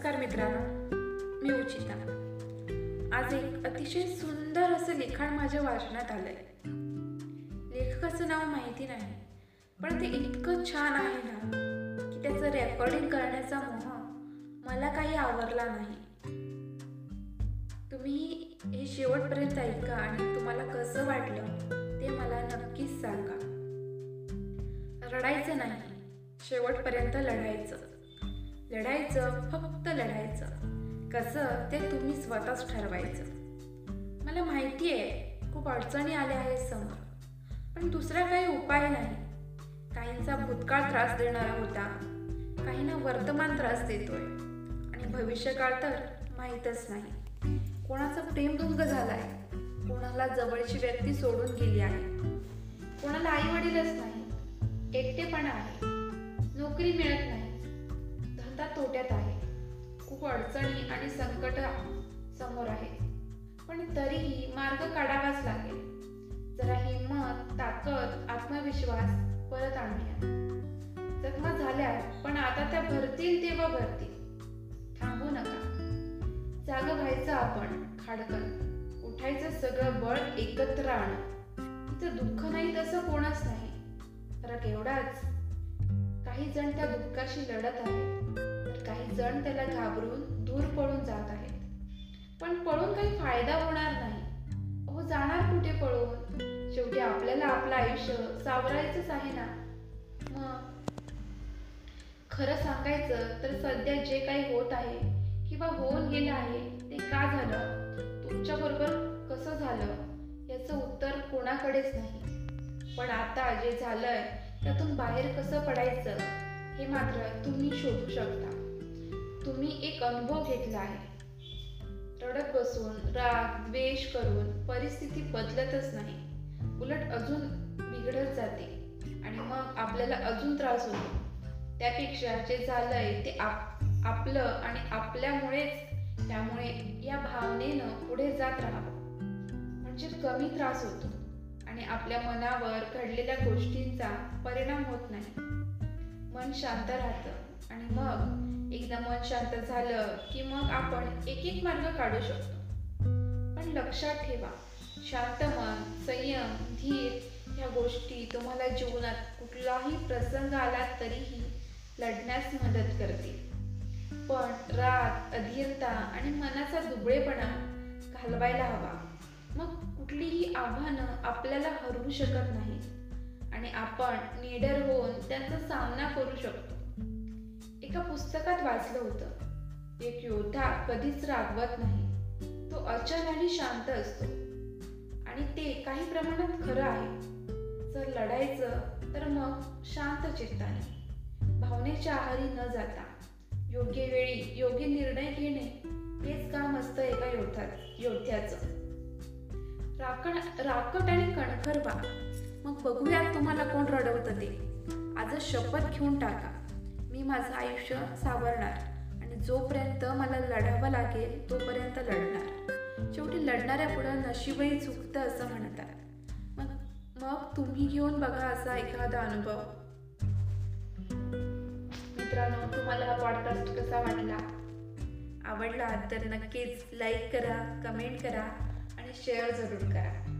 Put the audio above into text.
नमस्कार मित्रांनो. मी उचिता. आज एक अतिशय सुंदर असं लिखाण माझ्या वाचनात आलंय. लेखकाचं नाव माहिती नाही पण ते इतकं छान आहे ना की त्याचं रेकॉर्डिंग करण्याचा मोह मला काही आवरला नाही. तुम्ही हे शेवटपर्यंत ऐका आणि तुम्हाला कसं वाटलं ते मला नक्कीच सांगा. रडायचं नाही शेवटपर्यंत लढायचं. लढायचं फक्त लढायचं. कसं ते तुम्ही स्वतःच ठरवायचं. मला माहिती आहे खूप अडचणी आल्या आहेत समोर. पण दुसरा काही उपाय नाही. काहींचा भूतकाळ त्रास देणारा होता. काहींना वर्तमान त्रास देतोय. आणि भविष्यकाळ तर माहीतच नाही. कोणाचा प्रेमभंग झालाय. कोणाला जवळची व्यक्ती सोडून गेली आहे. कोणाला आई वडीलच नाही. एकटेपणा आहे. नोकरी मिळत नाही. धंदा तोट्यात आहे. खूप अडचणी आणि संकट समोर आहे. पण तरीही मार्ग काढावाच लागेल. जरा हिंमत ताकद आत्मविश्वास परत आणूया. जखमा झाल्या पण आता त्या भरतील तेव्हा भरतील. थांबू नका. जाग व्हायचं आपण खाडकन. उठायचं सगळं बळ एकत्र आण. तिचं दुःख नाही तसं कोणच नाही. फरक एवढाच. काही जण त्या दुःखाशी लढत आहेत. काही जण त्याला घाबरून दूर पळून जात आहेत. पण पळून काही फायदा होणार नाही. अहो जाणार कुठे पळून? शेवटी आपल्याला आपलं आयुष्य सावरायचंच आहे ना. मग खरं सांगायचं तर सध्या जे काही होत आहे किंवा होऊन गेलं आहे ते का झालं? तुमच्या बरोबर कसं झालं? याचं उत्तर कोणाकडेच नाही. पण आता जे झालंय त्यातून बाहेर कसं पडायचं हे मात्र तुम्ही शोधू शकता. तुम्ही एक अनुभव घेतला आहे. रडत बसून राग द्वेष करून परिस्थिती बदलतच नाही. उलट अजून बिघडत जाते आणि मग आपल्याला अजून त्रास होतो. त्यापेक्षा जे झालंय ते आप आपलं आणि आपल्यामुळेच. त्यामुळे या भावनेनं पुढे जात राहावं म्हणजे कमी त्रास होतो आणि आपल्या मनावर घडलेल्या गोष्टींचा परिणाम होत नाही. मन शांत राहतं आणि मग एकदा मन शांत झालं की मग आपण एक एक मार्ग काढू शकतो. पण लक्षात ठेवा शांत मन संयम धीर ह्या गोष्टी तुम्हाला जीवनात कुठलाही प्रसंग आला तरीही लढण्यास मदत करतील. पण राग अधीरता आणि मनाचा दुबळेपणा घालवायला हवा. मग कुठलीही आव्हानं आपल्याला हरवू शकत नाही आणि आपण निडर होऊन त्यांचा सामना करू शकतो. एका पुस्तकात वाचलं होतं. एक योद्धा कधीच रागवत नाही. तो अचल आणि शांत असतो. आणि ते काही प्रमाणात खरं आहे. जर लढायचं तर मग शांत चित्ताने. भावनेच्या आहारी न जाता. योग्य वेळी योग्य निर्णय घेणे हेच काम असतं एका योद्धात योद्ध्याचं. राकण राकट आणि कणखर व्हा मग बघूया तुम्हाला कोण रडवतं ते. आज शपथ घेऊन टाका. मी माझं आयुष्य सावरणार आणि जोपर्यंत मला लढावं लागेल तोपर्यंत लढणार. शेवटी लढणाऱ्या पुढं नशीबही चुकतं असं म्हणतात. मग मग तुम्ही घेऊन बघा असा एखादा अनुभव. मित्रांनो तुम्हाला हा पॉडकास्ट कसा वाटला? आवडला तर नक्कीच लाईक करा कमेंट करा आणि शेअर जरूर करा.